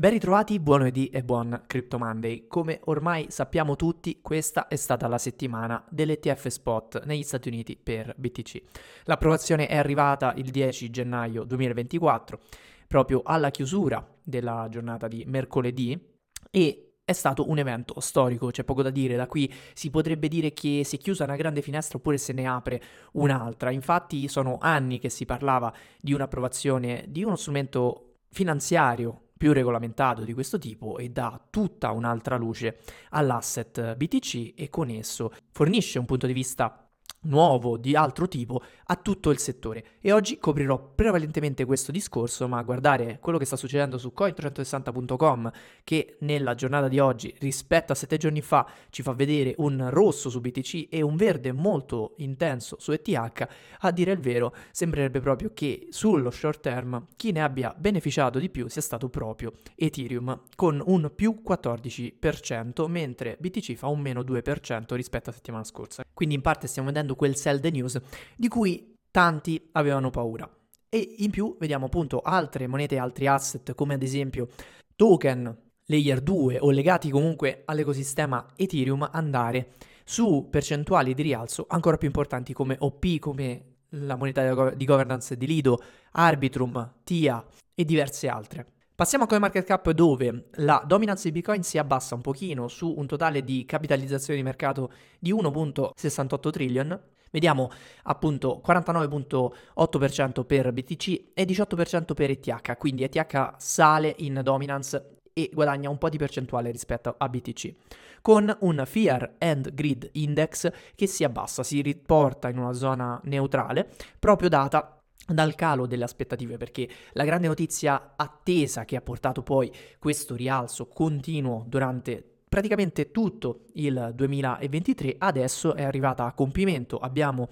Ben ritrovati, buon lunedì e buon Crypto Monday. Come ormai sappiamo tutti, questa è stata la settimana dell'ETF spot negli Stati Uniti per BTC. L'approvazione è arrivata il 10 gennaio 2024, proprio alla chiusura della giornata di mercoledì e è stato un evento storico, c'è poco da dire, da qui si potrebbe dire che si è chiusa una grande finestra oppure se ne apre un'altra. Infatti sono anni che si parlava di un'approvazione di uno strumento finanziario più regolamentato di questo tipo e dà tutta un'altra luce all'asset BTC e con esso fornisce un punto di vista nuovo di altro tipo a tutto il settore. E oggi coprirò prevalentemente questo discorso ma guardare quello che sta succedendo su coin360.com che nella giornata di oggi rispetto a sette giorni fa ci fa vedere un rosso su BTC e un verde molto intenso su ETH a dire il vero sembrerebbe proprio che sullo short term chi ne abbia beneficiato di più sia stato proprio Ethereum con un più 14% mentre BTC fa un meno 2% rispetto alla settimana scorsa. Quindi in parte stiamo vedendo quel sell the news di cui tanti avevano paura. E in più vediamo appunto altre monete, altri asset come ad esempio token, layer 2 o legati comunque all'ecosistema Ethereum andare su percentuali di rialzo ancora più importanti come OP, come la moneta di governance di Lido, Arbitrum, TIA e diverse altre. Passiamo a CoinMarketCap dove la dominance di Bitcoin si abbassa un pochino su un totale di capitalizzazione di mercato di 1.68 trillion. Vediamo appunto 49.8% per BTC e 18% per ETH, quindi ETH sale in dominance e guadagna un po' di percentuale rispetto a BTC, con un Fear and Grid Index che si abbassa, si riporta in una zona neutrale, proprio data dal calo delle aspettative perché la grande notizia attesa che ha portato poi questo rialzo continuo durante praticamente tutto il 2023 adesso è arrivata a compimento. Abbiamo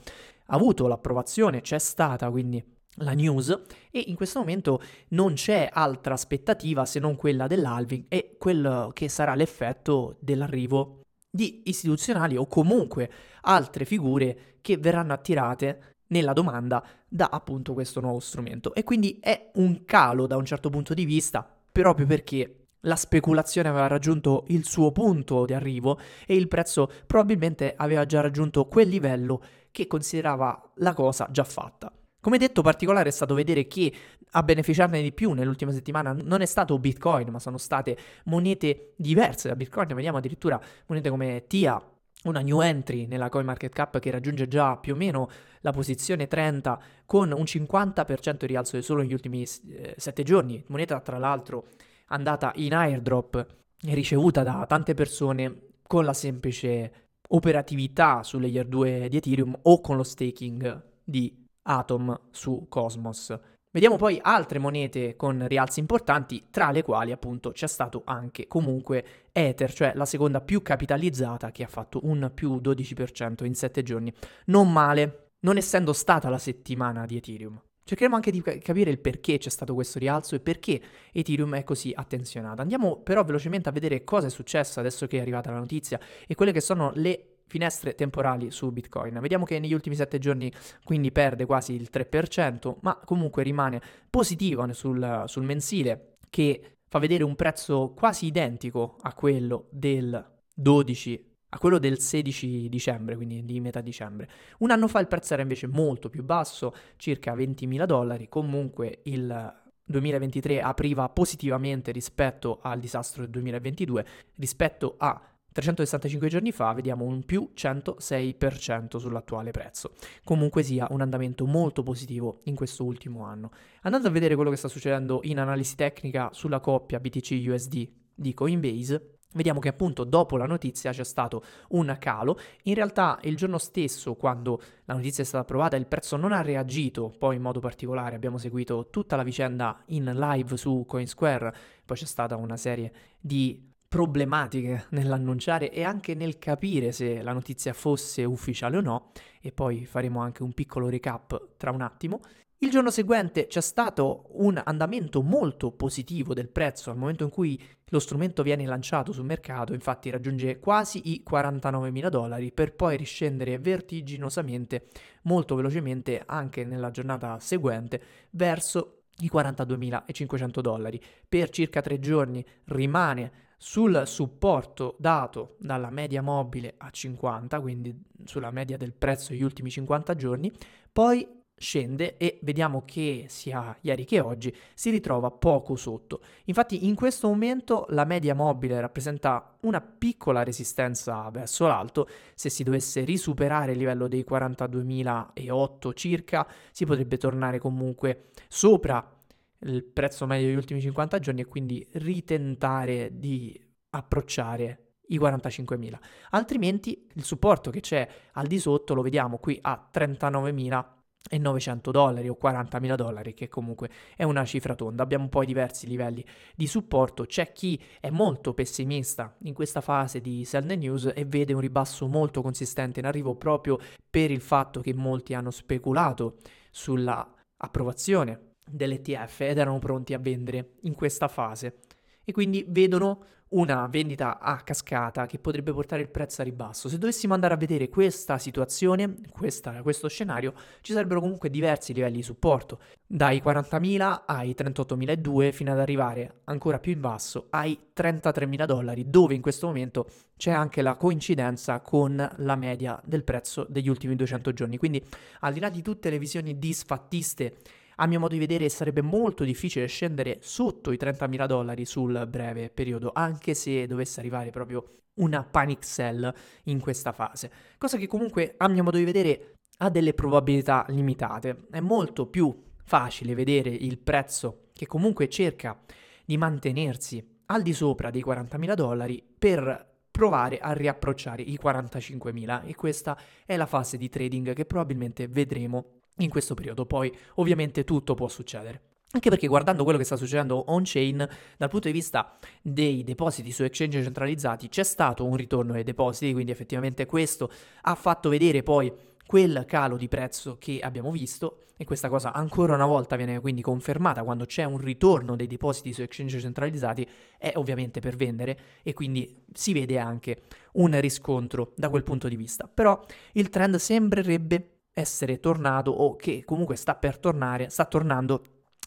avuto l'approvazione c'è stata quindi la news e in questo momento non c'è altra aspettativa se non quella dell'halving e quello che sarà l'effetto dell'arrivo di istituzionali o comunque altre figure che verranno attirate nella domanda da appunto questo nuovo strumento. E quindi è un calo da un certo punto di vista, proprio perché la speculazione aveva raggiunto il suo punto di arrivo e il prezzo probabilmente aveva già raggiunto quel livello che considerava la cosa già fatta. Come detto, particolare è stato vedere che a beneficiarne di più nell'ultima settimana non è stato Bitcoin, ma sono state monete diverse da Bitcoin. Vediamo addirittura monete come TIA, una new entry nella CoinMarketCap che raggiunge già più o meno la posizione 30 con un 50% di rialzo solo negli ultimi eh, 7 giorni, moneta tra l'altro andata in airdrop e ricevuta da tante persone con la semplice operatività su layer 2 di Ethereum o con lo staking di Atom su Cosmos. Vediamo poi altre monete con rialzi importanti, tra le quali appunto c'è stato anche comunque Ether, cioè la seconda più capitalizzata che ha fatto un più 12% in 7 giorni. Non male, non essendo stata la settimana di Ethereum. Cercheremo anche di capire il perché c'è stato questo rialzo e perché Ethereum è così attenzionata. Andiamo però velocemente a vedere cosa è successo adesso che è arrivata la notizia e quelle che sono le finestre temporali su Bitcoin. Vediamo che negli ultimi 7 giorni quindi perde quasi il 3%, ma comunque rimane positivo sul, sul mensile che fa vedere un prezzo quasi identico a quello del 12 a quello del 16 dicembre, quindi di metà dicembre. Un anno fa il prezzo era invece molto più basso, circa 20.000 dollari, comunque il 2023 apriva positivamente rispetto al disastro del 2022, rispetto a 365 giorni fa vediamo un più 106% sull'attuale prezzo. Comunque sia un andamento molto positivo in questo ultimo anno. Andando a vedere quello che sta succedendo in analisi tecnica sulla coppia BTC-USD di Coinbase, Vediamo che appunto dopo la notizia c'è stato un calo. In realtà il giorno stesso, quando la notizia è stata approvata, il prezzo non ha reagito, poi in modo particolare abbiamo seguito tutta la vicenda in live su Coinsquare, poi c'è stata una serie di problematiche nell'annunciare e anche nel capire se la notizia fosse ufficiale o no, e poi faremo anche un piccolo recap tra un attimo. Il giorno seguente c'è stato un andamento molto positivo del prezzo al momento in cui lo strumento viene lanciato sul mercato, infatti raggiunge quasi i 49 mila dollari per poi riscendere vertiginosamente, molto velocemente anche nella giornata seguente, verso i 42.500 dollari. Per circa tre giorni rimane sul supporto dato dalla media mobile a 50, quindi sulla media del prezzo degli ultimi 50 giorni, poi scende e vediamo che sia ieri che oggi si ritrova poco sotto. Infatti in questo momento la media mobile rappresenta una piccola resistenza verso l'alto, se si dovesse risuperare il livello dei 42.008 circa si potrebbe tornare comunque sopra il prezzo medio degli ultimi 50 giorni e quindi ritentare di approcciare i 45.000. Altrimenti il supporto che c'è al di sotto lo vediamo qui a 39.900 dollari o 40.000 dollari, che comunque è una cifra tonda. Abbiamo poi diversi livelli di supporto. C'è chi è molto pessimista in questa fase di sell the news e vede un ribasso molto consistente in arrivo proprio per il fatto che molti hanno speculato sulla approvazione dell'ETF ed erano pronti a vendere in questa fase e quindi vedono una vendita a cascata che potrebbe portare il prezzo a ribasso. Se dovessimo andare a vedere questa situazione, questa, questo scenario, ci sarebbero comunque diversi livelli di supporto, dai 40.000 ai 38.002 fino ad arrivare ancora più in basso ai 33.000 dollari, dove in questo momento c'è anche la coincidenza con la media del prezzo degli ultimi 200 giorni. Quindi al di là di tutte le visioni disfattiste a mio modo di vedere sarebbe molto difficile scendere sotto i 30.000 dollari sul breve periodo, anche se dovesse arrivare proprio una panic sell in questa fase. Cosa che comunque, a mio modo di vedere, ha delle probabilità limitate. È molto più facile vedere il prezzo che comunque cerca di mantenersi al di sopra dei 40.000 dollari per provare a riapprocciare i 45.000 e questa è la fase di trading che probabilmente vedremo in questo periodo. Poi ovviamente tutto può succedere. Anche perché guardando quello che sta succedendo on-chain, dal punto di vista dei depositi su exchange centralizzati, c'è stato un ritorno dei depositi, quindi effettivamente questo ha fatto vedere poi quel calo di prezzo che abbiamo visto e questa cosa ancora una volta viene quindi confermata quando c'è un ritorno dei depositi su exchange centralizzati è ovviamente per vendere e quindi si vede anche un riscontro da quel punto di vista. Però il trend sembrerebbe essere tornato o che comunque sta per tornare, sta tornando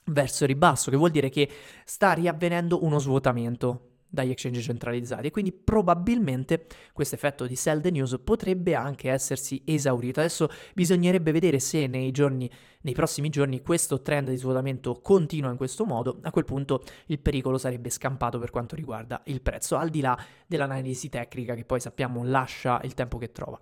verso il ribasso, che vuol dire che sta riavvenendo uno svuotamento dagli exchange centralizzati e quindi probabilmente questo effetto di sell the news potrebbe anche essersi esaurito. Adesso bisognerebbe vedere se nei giorni nei prossimi giorni questo trend di svuotamento continua in questo modo, a quel punto il pericolo sarebbe scampato per quanto riguarda il prezzo, al di là dell'analisi tecnica che poi sappiamo lascia il tempo che trova.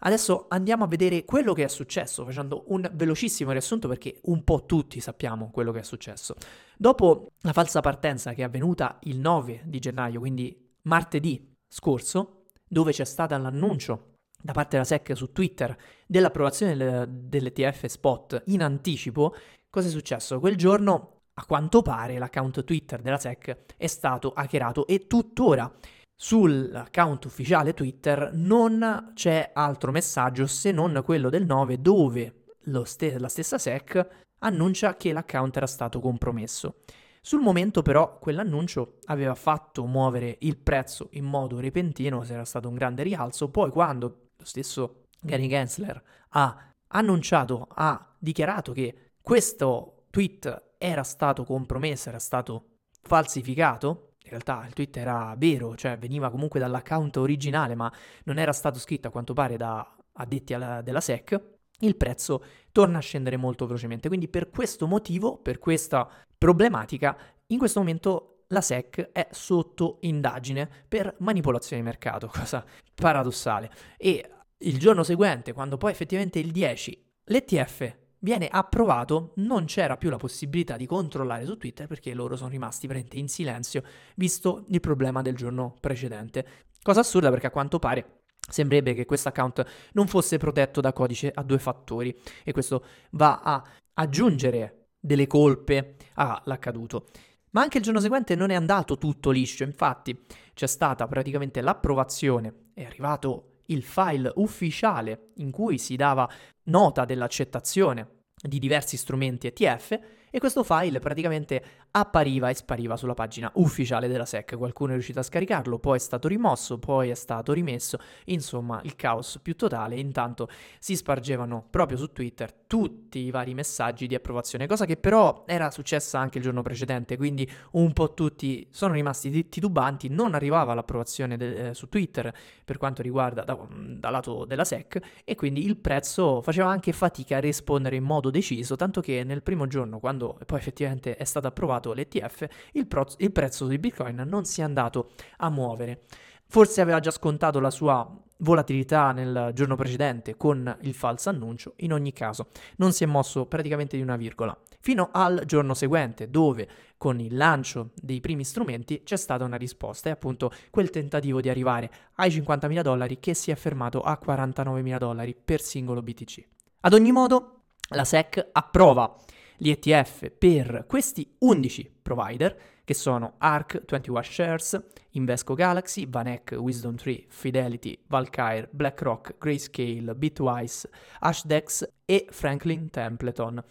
Adesso andiamo a vedere quello che è successo, facendo un velocissimo riassunto perché un po' tutti sappiamo quello che è successo. Dopo la falsa partenza che è avvenuta il 9 di gennaio, quindi martedì scorso, dove c'è stato l'annuncio da parte della SEC su Twitter dell'approvazione dell'ETF spot in anticipo, cosa è successo? Quel giorno, a quanto pare, l'account Twitter della SEC è stato hackerato e tuttora Sull'account ufficiale Twitter non c'è altro messaggio se non quello del 9 dove ste- la stessa SEC annuncia che l'account era stato compromesso. Sul momento però quell'annuncio aveva fatto muovere il prezzo in modo repentino, se era stato un grande rialzo, poi quando lo stesso Gary Gensler ha annunciato, ha dichiarato che questo tweet era stato compromesso, era stato falsificato, in realtà il tweet era vero, cioè veniva comunque dall'account originale, ma non era stato scritto a quanto pare da addetti alla, della SEC, il prezzo torna a scendere molto velocemente. Quindi per questo motivo, per questa problematica, in questo momento la SEC è sotto indagine per manipolazione di mercato, cosa paradossale. E il giorno seguente, quando poi effettivamente il 10 l'ETF viene approvato, non c'era più la possibilità di controllare su Twitter perché loro sono rimasti veramente in silenzio, visto il problema del giorno precedente. Cosa assurda perché a quanto pare sembrerebbe che questo account non fosse protetto da codice a due fattori e questo va a aggiungere delle colpe all'accaduto. Ma anche il giorno seguente non è andato tutto liscio, infatti c'è stata praticamente l'approvazione, è arrivato il file ufficiale in cui si dava nota dell'accettazione di diversi strumenti ETF e questo file praticamente appariva e spariva sulla pagina ufficiale della SEC. Qualcuno è riuscito a scaricarlo, poi è stato rimosso, poi è stato rimesso, insomma il caos più totale. Intanto si spargevano proprio su Twitter tutti i vari messaggi di approvazione, cosa che però era successa anche il giorno precedente, quindi un po' tutti sono rimasti titubanti, non arrivava l'approvazione de- eh, su Twitter per quanto riguarda da, dal lato della SEC e quindi il prezzo faceva anche fatica a rispondere in modo deciso, tanto che nel primo giorno, quando poi effettivamente è stato approvato l'ETF, il, pro- il prezzo di Bitcoin non si è andato a muovere. Forse aveva già scontato la sua volatilità nel giorno precedente con il falso annuncio, in ogni caso non si è mosso praticamente di una virgola, fino al giorno seguente dove con il lancio dei primi strumenti c'è stata una risposta e appunto quel tentativo di arrivare ai 50.000 dollari che si è fermato a 49.000 dollari per singolo BTC. Ad ogni modo la SEC approva gli ETF per questi 11 provider che sono ARC, 21 Shares, Invesco Galaxy, Vanek, Wisdom Tree, Fidelity, Valkyrie, BlackRock, Grayscale, Bitwise, Hashdex e Franklin Templeton.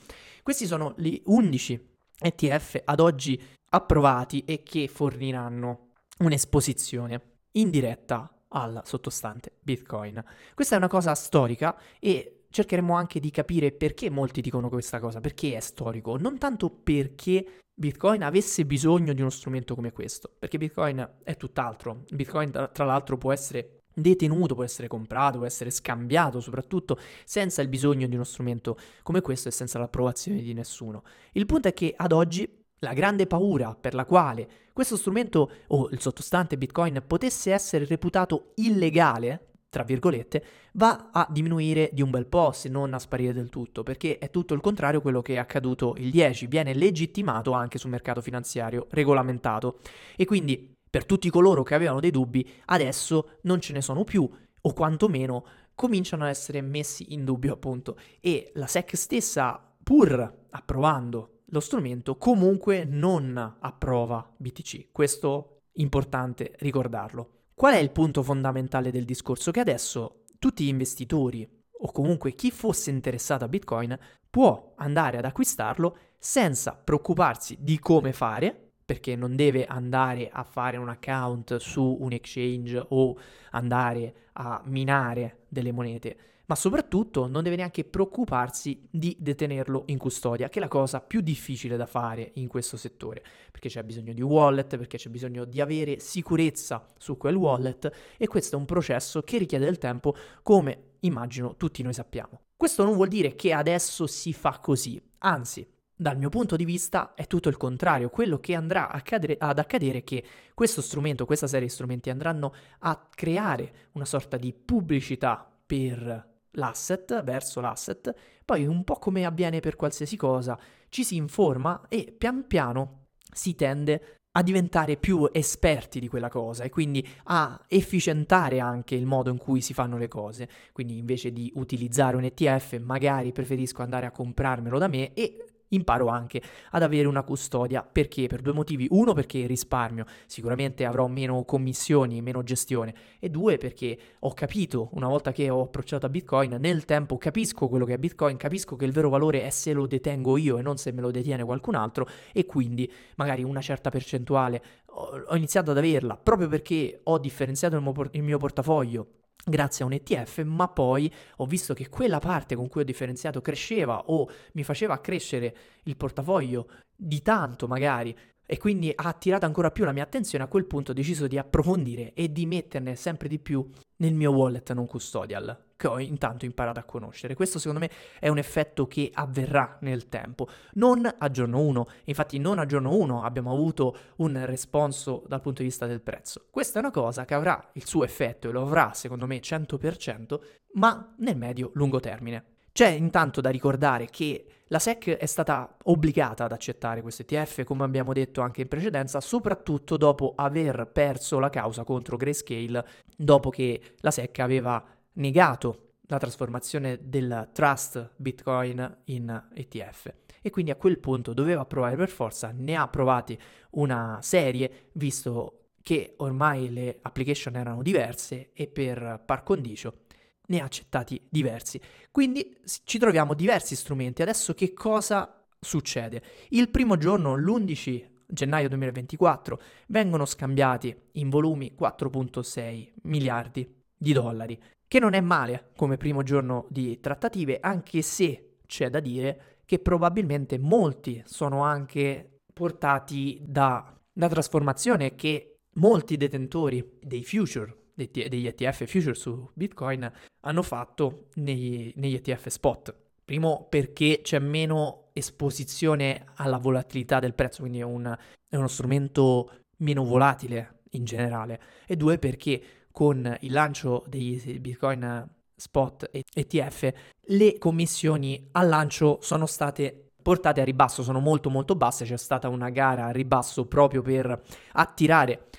Questi sono gli 11 ETF ad oggi approvati e che forniranno un'esposizione indiretta al sottostante Bitcoin. Questa è una cosa storica e cercheremo anche di capire perché molti dicono questa cosa, perché è storico, non tanto perché Bitcoin avesse bisogno di uno strumento come questo, perché Bitcoin è tutt'altro. Bitcoin tra l'altro può essere detenuto, può essere comprato, può essere scambiato, soprattutto senza il bisogno di uno strumento come questo e senza l'approvazione di nessuno. Il punto è che ad oggi la grande paura per la quale questo strumento o il sottostante Bitcoin potesse essere reputato illegale tra virgolette, va a diminuire di un bel po', se non a sparire del tutto, perché è tutto il contrario quello che è accaduto il 10, viene legittimato anche sul mercato finanziario, regolamentato. E quindi per tutti coloro che avevano dei dubbi, adesso non ce ne sono più, o quantomeno cominciano a essere messi in dubbio, appunto. E la SEC stessa, pur approvando lo strumento, comunque non approva BTC. Questo è importante ricordarlo. Qual è il punto fondamentale del discorso? Che adesso tutti gli investitori o comunque chi fosse interessato a Bitcoin può andare ad acquistarlo senza preoccuparsi di come fare, perché non deve andare a fare un account su un exchange o andare a minare delle monete, ma soprattutto non deve neanche preoccuparsi di detenerlo in custodia, che è la cosa più difficile da fare in questo settore, perché c'è bisogno di wallet, perché c'è bisogno di avere sicurezza su quel wallet e questo è un processo che richiede del tempo, come immagino tutti noi sappiamo. Questo non vuol dire che adesso si fa così, anzi, dal mio punto di vista è tutto il contrario, quello che andrà accadere, ad accadere è che questo strumento, questa serie di strumenti andranno a creare una sorta di pubblicità per l'asset, verso l'asset, poi un po' come avviene per qualsiasi cosa, ci si informa e pian piano si tende a diventare più esperti di quella cosa e quindi a efficientare anche il modo in cui si fanno le cose. Quindi invece di utilizzare un ETF, magari preferisco andare a comprarmelo da me e imparo anche ad avere una custodia. Perché? Per due motivi. Uno, perché risparmio, sicuramente avrò meno commissioni, meno gestione. E due, perché ho capito, una volta che ho approcciato a Bitcoin, nel tempo capisco quello che è Bitcoin, capisco che il vero valore è se lo detengo io e non se me lo detiene qualcun altro e quindi magari una certa percentuale ho iniziato ad averla proprio perché ho differenziato il mio, portafoglio grazie a un ETF, ma poi ho visto che quella parte con cui ho differenziato cresceva o mi faceva crescere il portafoglio di tanto magari e quindi ha attirato ancora più la mia attenzione, a quel punto ho deciso di approfondire e di metterne sempre di più nel mio wallet non custodial, che ho intanto imparato a conoscere. Questo secondo me è un effetto che avverrà nel tempo, non a giorno 1, infatti non a giorno 1 abbiamo avuto un responso dal punto di vista del prezzo. Questa è una cosa che avrà il suo effetto e lo avrà secondo me 100%, ma nel medio-lungo termine. C'è intanto da ricordare che la SEC è stata obbligata ad accettare questo ETF, come abbiamo detto anche in precedenza, soprattutto dopo aver perso la causa contro Grayscale, dopo che la SEC aveva negato la trasformazione del trust Bitcoin in ETF. E quindi a quel punto doveva approvare per forza, ne ha approvati una serie, visto che ormai le application erano diverse e per par condicio ne ha accettati diversi. Quindi ci troviamo diversi strumenti. Adesso che cosa succede? Il primo giorno, l'11 gennaio 2024 vengono scambiati in volumi 4.6 miliardi di dollari, che non è male come primo giorno di trattative, anche se c'è da dire che probabilmente molti sono anche portati da una trasformazione che molti detentori dei future, degli ETF future su Bitcoin, hanno fatto nei, negli ETF spot. Primo perché c'è meno esposizione alla volatilità del prezzo, quindi è, un, è uno strumento meno volatile in generale. E due perché con il lancio dei Bitcoin spot ETF, le commissioni al lancio sono state portate a ribasso, sono molto molto basse, c'è stata una gara a ribasso proprio per attirare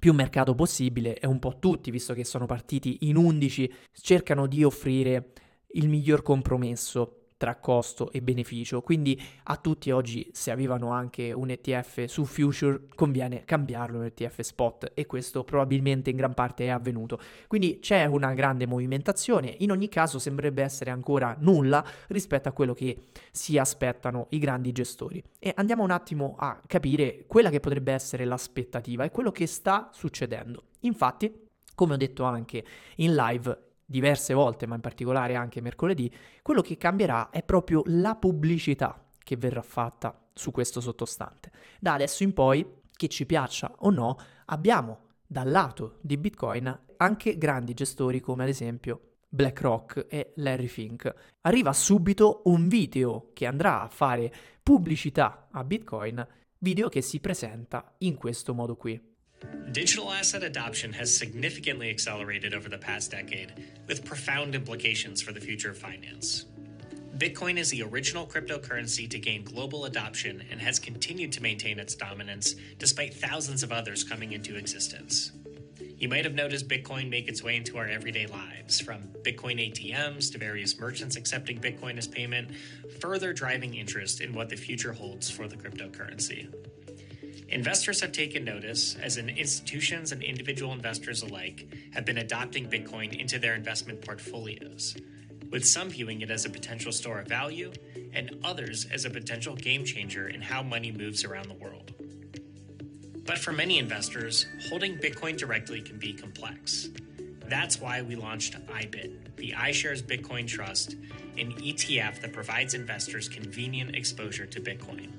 più mercato possibile. E un po' tutti, visto che sono partiti in 11, cercano di offrire il miglior compromesso tra costo e beneficio. Quindi a tutti oggi, se avevano anche un ETF su Future, conviene cambiarlo in ETF spot e questo probabilmente in gran parte è avvenuto. Quindi c'è una grande movimentazione, in ogni caso sembrerebbe essere ancora nulla rispetto a quello che si aspettano i grandi gestori. E andiamo un attimo a capire quella che potrebbe essere l'aspettativa e quello che sta succedendo. Infatti, come ho detto anche in live, diverse volte, ma in particolare anche mercoledì, quello che cambierà è proprio la pubblicità che verrà fatta su questo sottostante. Da adesso in poi, che ci piaccia o no, abbiamo dal lato di Bitcoin anche grandi gestori come ad esempio BlackRock e Larry Fink. Arriva subito un video che andrà a fare pubblicità a Bitcoin, video che si presenta in questo modo qui. Digital asset adoption has significantly accelerated over the past decade, with profound implications for the future of finance. Bitcoin is the original cryptocurrency to gain global adoption and has continued to maintain its dominance despite thousands of others coming into existence. You might have noticed Bitcoin make its way into our everyday lives, from Bitcoin ATMs to various merchants accepting Bitcoin as payment, further driving interest in what the future holds for the cryptocurrency. Investors have taken notice, as in institutions and individual investors alike have been adopting Bitcoin into their investment portfolios, with some viewing it as a potential store of value and others as a potential game changer in how money moves around the world. But for many investors, holding Bitcoin directly can be complex. That's why we launched iBit, the iShares Bitcoin Trust, an ETF that provides investors convenient exposure to Bitcoin.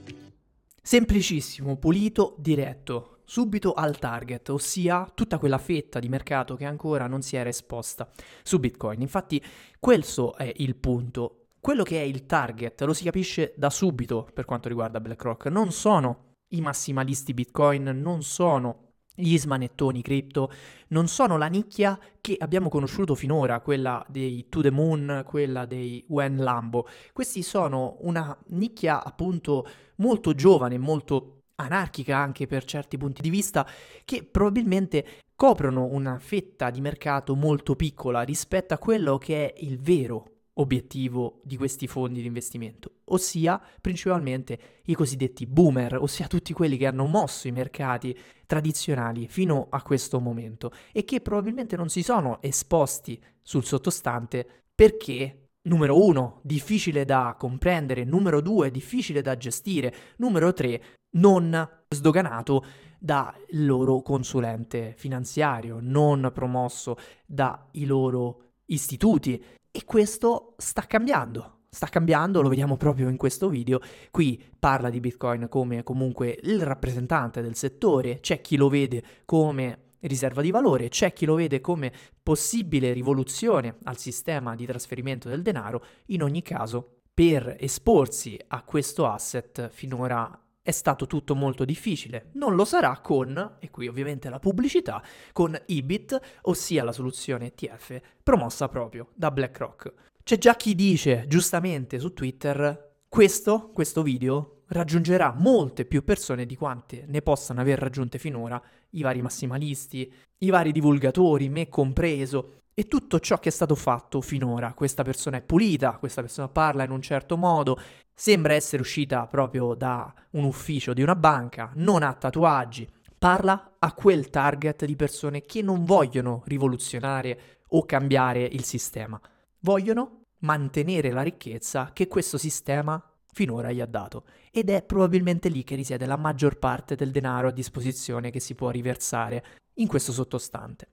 Semplicissimo, pulito, diretto, subito al target, ossia tutta quella fetta di mercato che ancora non si era esposta su Bitcoin. Infatti questo è il punto. Quello che è il target lo si capisce da subito per quanto riguarda BlackRock. Non sono i massimalisti Bitcoin, non sono gli smanettoni cripto non sono la nicchia che abbiamo conosciuto finora, quella dei To The Moon, quella dei Wen Lambo. Questi sono una nicchia appunto molto giovane, molto anarchica anche per certi punti di vista, che probabilmente coprono una fetta di mercato molto piccola rispetto a quello che è il vero obiettivo di questi fondi di investimento, ossia principalmente i cosiddetti boomer, ossia tutti quelli che hanno mosso i mercati tradizionali fino a questo momento e che probabilmente non si sono esposti sul sottostante perché Numero uno, difficile da comprendere, numero due, difficile da gestire, numero tre, non sdoganato dal loro consulente finanziario, non promosso dai loro istituti e questo sta cambiando. Sta cambiando, lo vediamo proprio in questo video. Qui parla di Bitcoin come comunque il rappresentante del settore, c'è chi lo vede come riserva di valore, c'è chi lo vede come possibile rivoluzione al sistema di trasferimento del denaro, in ogni caso per esporsi a questo asset finora è stato tutto molto difficile. Non lo sarà con, e qui ovviamente la pubblicità, con IBIT, ossia la soluzione ETF promossa proprio da BlackRock. C'è già chi dice, giustamente su Twitter, questo, questo video raggiungerà molte più persone di quante ne possano aver raggiunte finora i vari massimalisti, i vari divulgatori, me compreso, e tutto ciò che è stato fatto finora. Questa persona è pulita, questa persona parla in un certo modo, sembra essere uscita proprio da un ufficio di una banca, non ha tatuaggi, parla a quel target di persone che non vogliono rivoluzionare o cambiare il sistema, vogliono mantenere la ricchezza che questo sistema finora gli ha dato. Ed è probabilmente lì che risiede la maggior parte del denaro a disposizione che si può riversare in questo sottostante.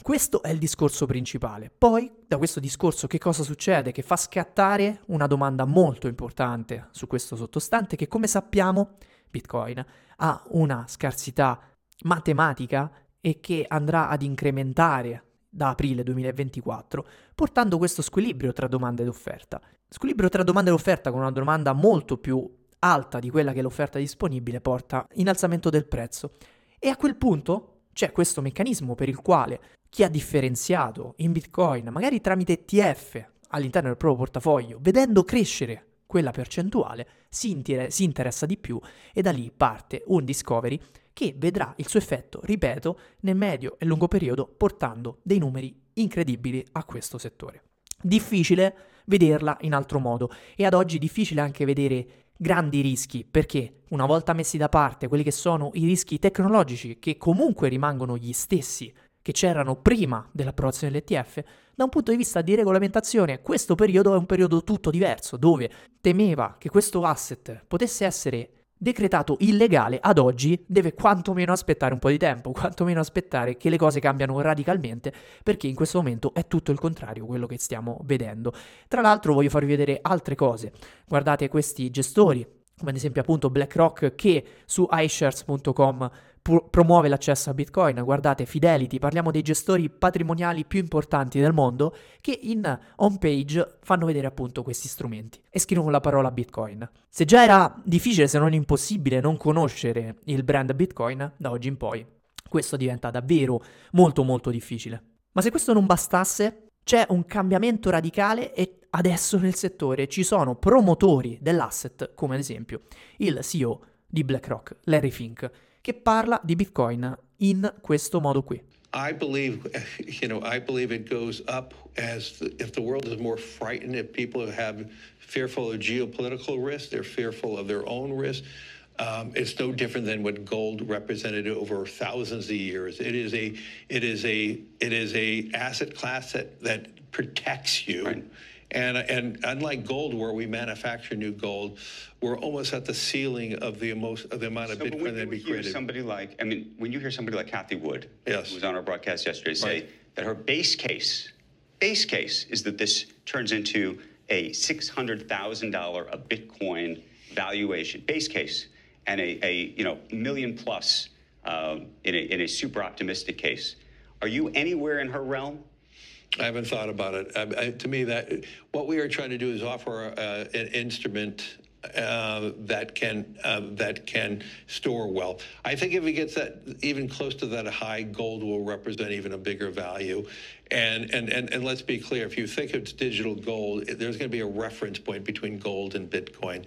Questo è il discorso principale. Poi, da questo discorso, che cosa succede? Che fa scattare una domanda molto importante su questo sottostante, che come sappiamo Bitcoin ha una scarsità matematica e che andrà ad incrementare da aprile 2024, portando questo squilibrio tra domanda ed offerta. Squilibrio tra domanda e offerta con una domanda molto più alta di quella che è l'offerta disponibile porta innalzamento del prezzo. E a quel punto c'è questo meccanismo per il quale chi ha differenziato in Bitcoin, magari tramite ETF all'interno del proprio portafoglio, vedendo crescere quella percentuale, si, inter- si interessa di più e da lì parte un discovery che vedrà il suo effetto, ripeto, nel medio e lungo periodo portando dei numeri incredibili a questo settore. Difficile vederla in altro modo e ad oggi difficile anche vedere grandi rischi perché una volta messi da parte quelli che sono i rischi tecnologici che comunque rimangono gli stessi che c'erano prima dell'approvazione dell'ETF, da un punto di vista di regolamentazione, questo periodo è un periodo tutto diverso, dove temeva che questo asset potesse essere decretato illegale ad oggi deve quantomeno aspettare un po' di tempo, quantomeno aspettare che le cose cambiano radicalmente, perché in questo momento è tutto il contrario quello che stiamo vedendo. Tra l'altro voglio farvi vedere altre cose. Guardate questi gestori, come ad esempio appunto BlackRock che su iShares.com pro- promuove l'accesso a Bitcoin. Guardate, Fidelity, parliamo dei gestori patrimoniali più importanti del mondo che in home page fanno vedere appunto questi strumenti e scrivono la parola Bitcoin. Se già era difficile, se non impossibile, non conoscere il brand Bitcoin, da oggi in poi questo diventa davvero molto molto difficile. Ma se questo non bastasse, c'è un cambiamento radicale e adesso nel settore ci sono promotori dell'asset, come ad esempio il CEO di BlackRock, Larry Fink, che parla di Bitcoin in questo modo qui. I believe, you know, I believe it goes up as the, if the world is more frightened, if people have fearful of geopolitical risk, they're fearful of their own risk. Um, it's no different than what gold represented over thousands of years. It is a, it is a, it is a asset class that that protects you. Right. And, and unlike gold, where we manufacture new gold, we're almost at the ceiling of the most of the amount of so, Bitcoin that we created. Somebody like, I mean, when you hear somebody like Kathy Wood, yes. who was on our broadcast yesterday, say right. that her base case, base case, is that this turns into a six hundred thousand dollar a Bitcoin valuation, base case, and a, a you know million plus um, in a in a super optimistic case. Are you anywhere in her realm? I haven't thought about it. I, I, to me, that what we are trying to do is offer uh, an instrument uh, that can uh, that can store well. I think if it gets that even close to that high, gold will represent even a bigger value. And and and, and let's be clear: if you think it's digital gold, there's going to be a reference point between gold and Bitcoin.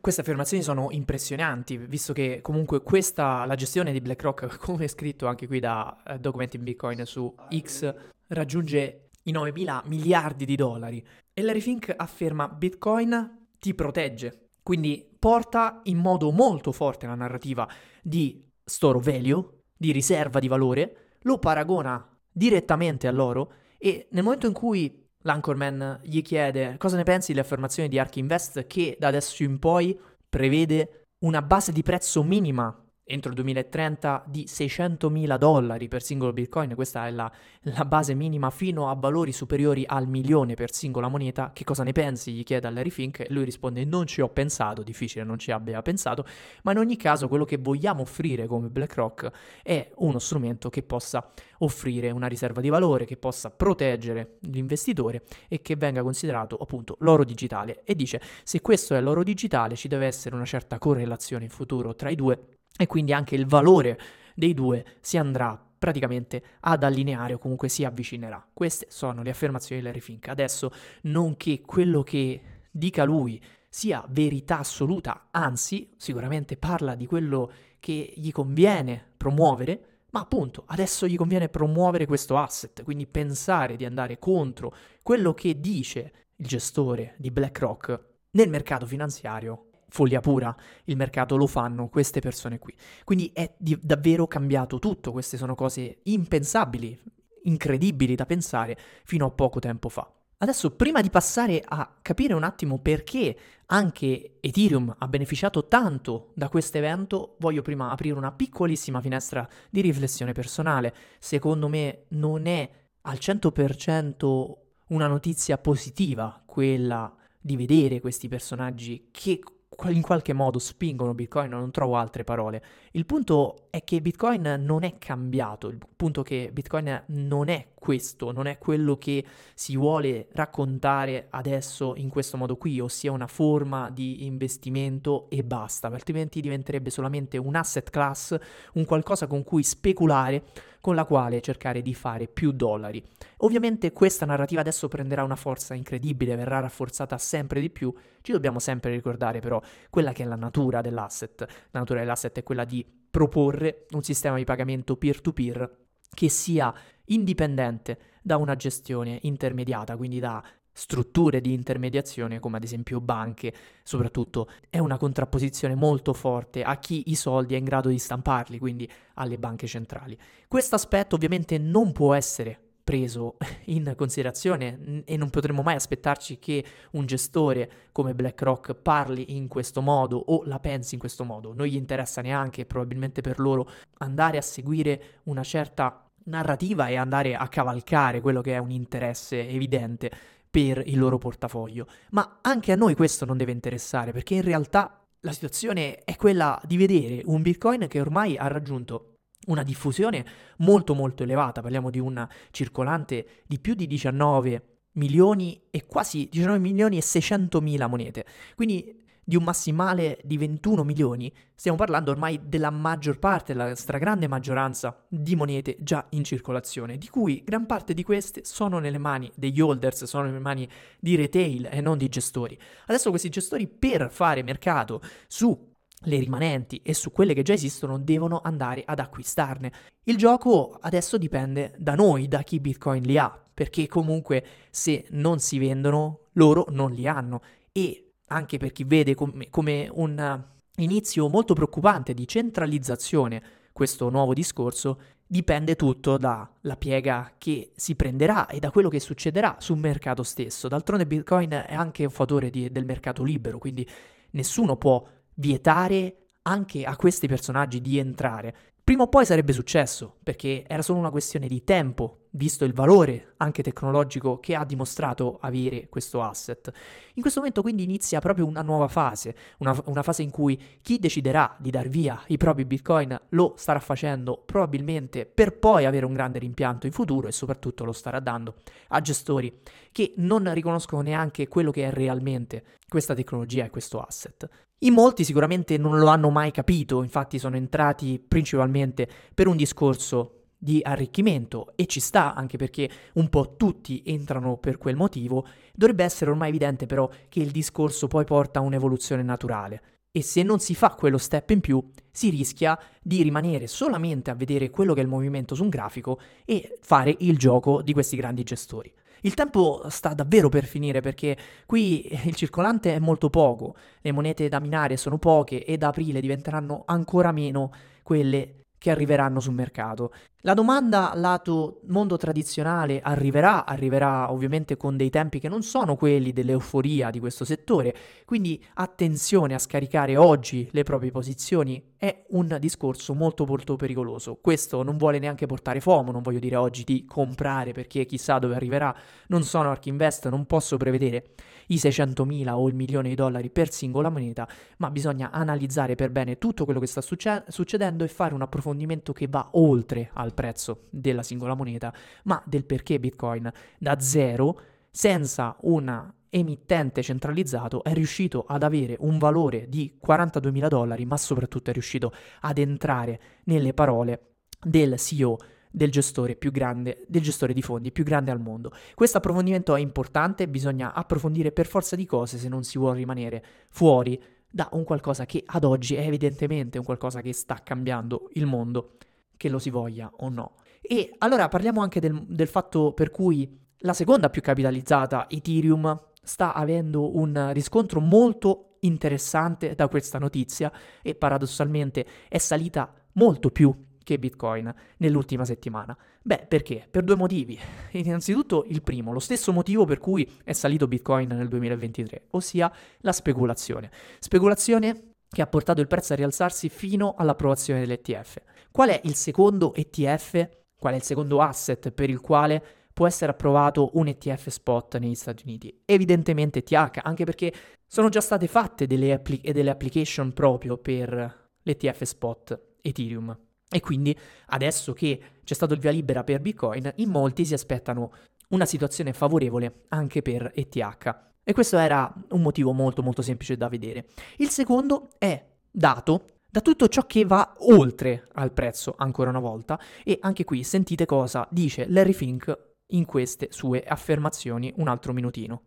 Queste affermazioni sono impressionanti, visto che comunque questa, la gestione di BlackRock, come è scritto anche qui da uh, Documenti in Bitcoin su X, raggiunge i 9 mila miliardi di dollari. E Larry Fink afferma Bitcoin ti protegge, quindi porta in modo molto forte la narrativa di store value, di riserva di valore, lo paragona direttamente all'oro e nel momento in cui l'Anchorman gli chiede cosa ne pensi delle affermazioni di Ark Invest che da adesso in poi prevede una base di prezzo minima entro il 2030 di 600.000 dollari per singolo bitcoin, questa è la, la, base minima fino a valori superiori al milione per singola moneta, che cosa ne pensi? gli chiede a Larry Fink lui risponde non ci ho pensato, difficile non ci abbia pensato, ma in ogni caso quello che vogliamo offrire come BlackRock è uno strumento che possa offrire una riserva di valore, che possa proteggere l'investitore e che venga considerato appunto l'oro digitale. E dice se questo è l'oro digitale ci deve essere una certa correlazione in futuro tra i due e quindi anche il valore dei due si andrà praticamente ad allineare o comunque si avvicinerà. Queste sono le affermazioni di Larry Fink. Adesso non che quello che dica lui sia verità assoluta, anzi sicuramente parla di quello che gli conviene promuovere, ma appunto adesso gli conviene promuovere questo asset, quindi pensare di andare contro quello che dice il gestore di BlackRock nel mercato finanziario follia pura, il mercato lo fanno queste persone qui. Quindi è di- davvero cambiato tutto, queste sono cose impensabili, incredibili da pensare fino a poco tempo fa. Adesso, prima di passare a capire un attimo perché anche Ethereum ha beneficiato tanto da questo evento, voglio prima aprire una piccolissima finestra di riflessione personale. Secondo me non è al 100% una notizia positiva quella di vedere questi personaggi che in qualche modo spingono Bitcoin, non trovo altre parole. Il punto è che Bitcoin non è cambiato, il punto è che Bitcoin non è questo, non è quello che si vuole raccontare adesso in questo modo qui, ossia una forma di investimento e basta, altrimenti diventerebbe solamente un asset class, un qualcosa con cui speculare con la quale cercare di fare più dollari. Ovviamente questa narrativa adesso prenderà una forza incredibile, verrà rafforzata sempre di più, ci dobbiamo sempre ricordare però quella che è la natura dell'asset. La natura dell'asset è quella di proporre un sistema di pagamento peer-to-peer che sia indipendente da una gestione intermediata, quindi da strutture di intermediazione come ad esempio banche, soprattutto è una contrapposizione molto forte a chi i soldi è in grado di stamparli, quindi alle banche centrali. Questo aspetto ovviamente non può essere preso in considerazione e non potremmo mai aspettarci che un gestore come BlackRock parli in questo modo o la pensi in questo modo. Non gli interessa neanche probabilmente per loro andare a seguire una certa narrativa e andare a cavalcare quello che è un interesse evidente per il loro portafoglio. Ma anche a noi questo non deve interessare, perché in realtà la situazione è quella di vedere un Bitcoin che ormai ha raggiunto una diffusione molto molto elevata, parliamo di un circolante di più di 19 milioni e quasi 19 milioni e 600 mila monete. Quindi di un massimale di 21 milioni, stiamo parlando ormai della maggior parte, la stragrande maggioranza di monete già in circolazione, di cui gran parte di queste sono nelle mani degli holders, sono nelle mani di retail e non di gestori. Adesso questi gestori per fare mercato su le rimanenti e su quelle che già esistono devono andare ad acquistarne. Il gioco adesso dipende da noi, da chi Bitcoin li ha, perché comunque se non si vendono loro non li hanno e anche per chi vede com- come un inizio molto preoccupante di centralizzazione questo nuovo discorso, dipende tutto dalla piega che si prenderà e da quello che succederà sul mercato stesso. D'altronde Bitcoin è anche un fattore di, del mercato libero, quindi nessuno può vietare anche a questi personaggi di entrare. Prima o poi sarebbe successo, perché era solo una questione di tempo visto il valore anche tecnologico che ha dimostrato avere questo asset. In questo momento quindi inizia proprio una nuova fase, una, una, fase in cui chi deciderà di dar via i propri bitcoin lo starà facendo probabilmente per poi avere un grande rimpianto in futuro e soprattutto lo starà dando a gestori che non riconoscono neanche quello che è realmente questa tecnologia e questo asset. In molti sicuramente non lo hanno mai capito, infatti sono entrati principalmente per un discorso di arricchimento e ci sta anche perché un po' tutti entrano per quel motivo, dovrebbe essere ormai evidente però che il discorso poi porta a un'evoluzione naturale e se non si fa quello step in più si rischia di rimanere solamente a vedere quello che è il movimento su un grafico e fare il gioco di questi grandi gestori. Il tempo sta davvero per finire perché qui il circolante è molto poco, le monete da minare sono poche e da aprile diventeranno ancora meno quelle che arriveranno sul mercato. La domanda lato mondo tradizionale arriverà, arriverà ovviamente con dei tempi che non sono quelli dell'euforia di questo settore, quindi attenzione a scaricare oggi le proprie posizioni è un discorso molto molto pericoloso. Questo non vuole neanche portare FOMO, non voglio dire oggi di comprare perché chissà dove arriverà, non sono Ark Invest, non posso prevedere i 600.000 o il milione di dollari per singola moneta, ma bisogna analizzare per bene tutto quello che sta succe- succedendo e fare un approfondimento che va oltre al prezzo della singola moneta, ma del perché Bitcoin da zero, senza una emittente centralizzato è riuscito ad avere un valore di 42.000 dollari, ma soprattutto è riuscito ad entrare nelle parole del CEO del gestore più grande, del gestore di fondi più grande al mondo. Questo approfondimento è importante, bisogna approfondire per forza di cose se non si vuole rimanere fuori da un qualcosa che ad oggi è evidentemente un qualcosa che sta cambiando il mondo, che lo si voglia o no. E allora parliamo anche del, del fatto per cui la seconda più capitalizzata, Ethereum, sta avendo un riscontro molto interessante da questa notizia e paradossalmente è salita molto più che Bitcoin nell'ultima settimana. Beh, perché? Per due motivi. Innanzitutto il primo, lo stesso motivo per cui è salito Bitcoin nel 2023, ossia la speculazione. Speculazione che ha portato il prezzo a rialzarsi fino all'approvazione dell'ETF. Qual è il secondo ETF? Qual è il secondo asset per il quale può essere approvato un ETF spot negli Stati Uniti? Evidentemente TH, anche perché sono già state fatte delle, appli- delle application proprio per l'ETF spot Ethereum. E quindi adesso che c'è stato il via libera per Bitcoin, in molti si aspettano una situazione favorevole anche per ETH. E questo era un motivo molto molto semplice da vedere. Il secondo è dato da tutto ciò che va oltre al prezzo, ancora una volta, e anche qui sentite cosa dice Larry Fink in queste sue affermazioni un altro minutino.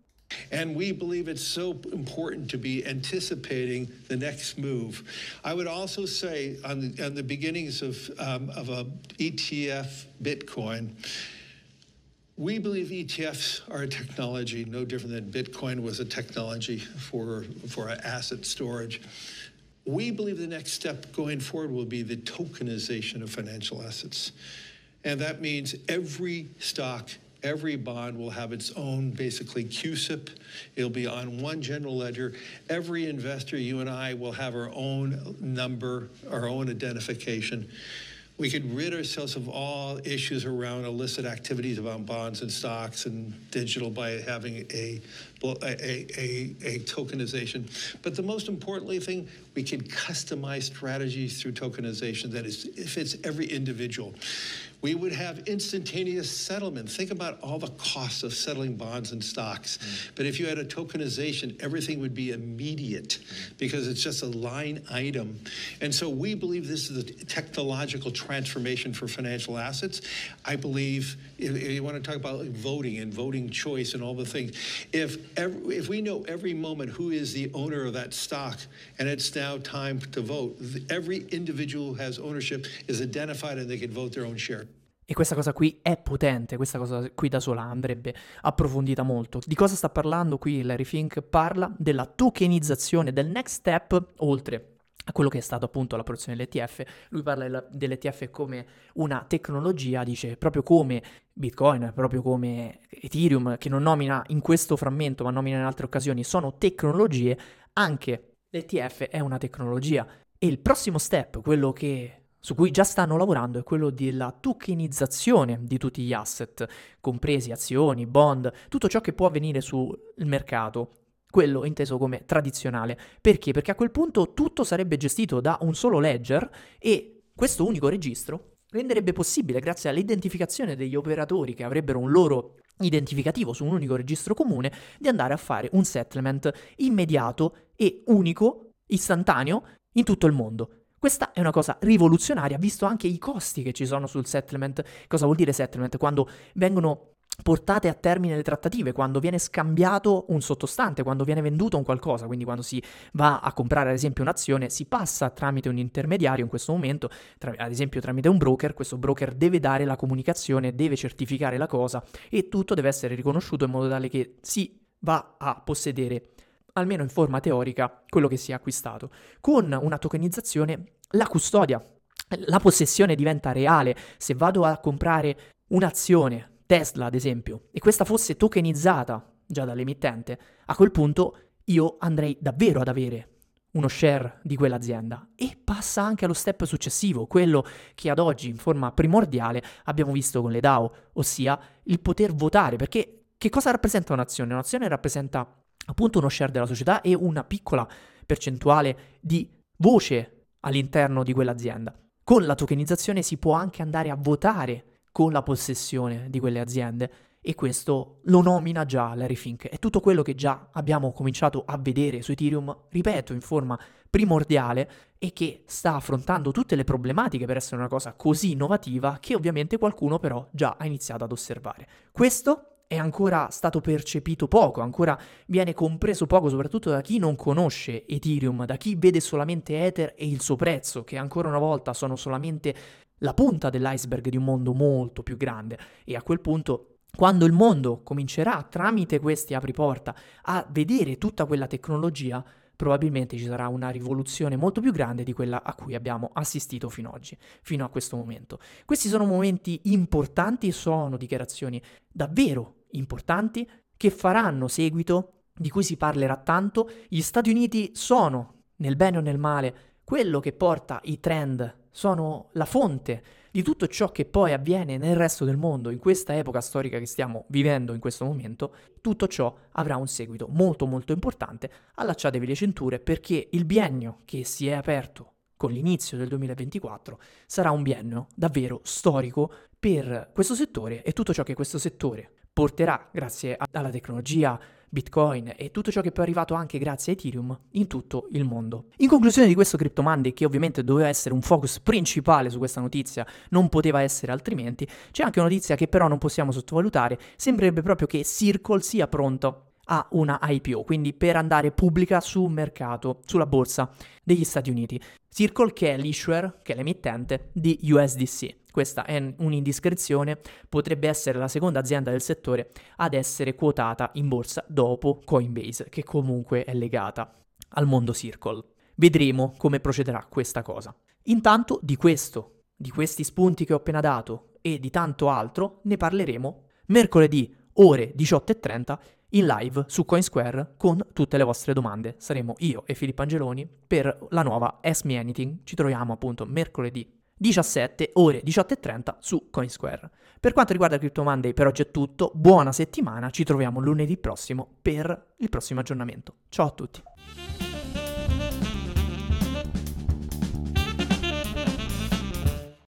And we believe it's so important to be anticipating the next move. I would also say on the, on the beginnings of, um, of a ETF Bitcoin, we believe ETFs are a technology no different than Bitcoin was a technology for, for asset storage. We believe the next step going forward will be the tokenization of financial assets. And that means every stock Every bond will have its own basically QSIP. It'll be on one general ledger. Every investor, you and I, will have our own number, our own identification. We could rid ourselves of all issues around illicit activities around bonds and stocks and digital by having a, a, a, a tokenization. But the most importantly thing, we can customize strategies through tokenization that is, fits every individual. We would have instantaneous settlement. Think about all the costs of settling bonds and stocks. Mm. But if you had a tokenization, everything would be immediate mm. because it's just a line item. And so we believe this is a technological transformation for financial assets. I believe if you want to talk about voting and voting choice and all the things, if every, if we know every moment who is the owner of that stock and it's now time to vote, every individual who has ownership is identified and they can vote their own share. E questa cosa qui è potente, questa cosa qui da sola andrebbe approfondita molto. Di cosa sta parlando qui Larry Fink? Parla della tokenizzazione, del next step oltre a quello che è stato appunto l'approvazione dell'ETF. Lui parla dell'ETF come una tecnologia, dice proprio come Bitcoin, proprio come Ethereum, che non nomina in questo frammento ma nomina in altre occasioni, sono tecnologie, anche l'ETF è una tecnologia. E il prossimo step, quello che su cui già stanno lavorando è quello della tokenizzazione di tutti gli asset, compresi azioni, bond, tutto ciò che può avvenire sul mercato, quello inteso come tradizionale. Perché? Perché a quel punto tutto sarebbe gestito da un solo ledger e questo unico registro renderebbe possibile, grazie all'identificazione degli operatori che avrebbero un loro identificativo su un unico registro comune, di andare a fare un settlement immediato e unico, istantaneo, in tutto il mondo. Questa è una cosa rivoluzionaria, visto anche i costi che ci sono sul settlement. Cosa vuol dire settlement? Quando vengono portate a termine le trattative, quando viene scambiato un sottostante, quando viene venduto un qualcosa, quindi quando si va a comprare ad esempio un'azione, si passa tramite un intermediario in questo momento, tra, ad esempio tramite un broker, questo broker deve dare la comunicazione, deve certificare la cosa e tutto deve essere riconosciuto in modo tale che si va a possedere almeno in forma teorica, quello che si è acquistato. Con una tokenizzazione la custodia, la possessione diventa reale. Se vado a comprare un'azione, Tesla ad esempio, e questa fosse tokenizzata già dall'emittente, a quel punto io andrei davvero ad avere uno share di quell'azienda e passa anche allo step successivo, quello che ad oggi in forma primordiale abbiamo visto con le DAO, ossia il poter votare, perché che cosa rappresenta un'azione? Un'azione rappresenta appunto uno share della società e una piccola percentuale di voce all'interno di quell'azienda. Con la tokenizzazione si può anche andare a votare con la possessione di quelle aziende e questo lo nomina già Larry Fink. È tutto quello che già abbiamo cominciato a vedere su Ethereum, ripeto, in forma primordiale e che sta affrontando tutte le problematiche per essere una cosa così innovativa che ovviamente qualcuno però già ha iniziato ad osservare. Questo è ancora stato percepito poco, ancora viene compreso poco, soprattutto da chi non conosce Ethereum, da chi vede solamente Ether e il suo prezzo, che ancora una volta sono solamente la punta dell'iceberg di un mondo molto più grande. E a quel punto quando il mondo comincerà tramite questi apriporta a vedere tutta quella tecnologia, probabilmente ci sarà una rivoluzione molto più grande di quella a cui abbiamo assistito fino ad oggi, fino a questo momento. Questi sono momenti importanti, sono dichiarazioni davvero importanti che faranno seguito, di cui si parlerà tanto. Gli Stati Uniti sono, nel bene o nel male, quello che porta i trend, sono la fonte di tutto ciò che poi avviene nel resto del mondo in questa epoca storica che stiamo vivendo in questo momento, tutto ciò avrà un seguito molto molto importante. Allacciatevi le cinture perché il biennio che si è aperto con l'inizio del 2024 sarà un biennio davvero storico per questo settore e tutto ciò che questo settore porterà grazie alla tecnologia Bitcoin e tutto ciò che poi è arrivato anche grazie a Ethereum in tutto il mondo. In conclusione di questo Crypto Monday, che ovviamente doveva essere un focus principale su questa notizia, non poteva essere altrimenti, c'è anche una notizia che però non possiamo sottovalutare, sembrerebbe proprio che Circle sia pronto a una IPO, quindi per andare pubblica sul mercato, sulla borsa degli Stati Uniti. Circle che è l'issuer, che è l'emittente di USDC. Questa è un'indiscrezione, potrebbe essere la seconda azienda del settore ad essere quotata in borsa dopo Coinbase, che comunque è legata al mondo Circle. Vedremo come procederà questa cosa. Intanto di questo, di questi spunti che ho appena dato e di tanto altro ne parleremo mercoledì ore 18.30 in live su Coinsquare con tutte le vostre domande. Saremo io e Filippo Angeloni per la nuova Ask Me Anything. Ci troviamo appunto mercoledì 17 ore 18.30 su Coinsquare. Per quanto riguarda Crypto Monday per oggi è tutto, buona settimana, ci troviamo lunedì prossimo per il prossimo aggiornamento. Ciao a tutti!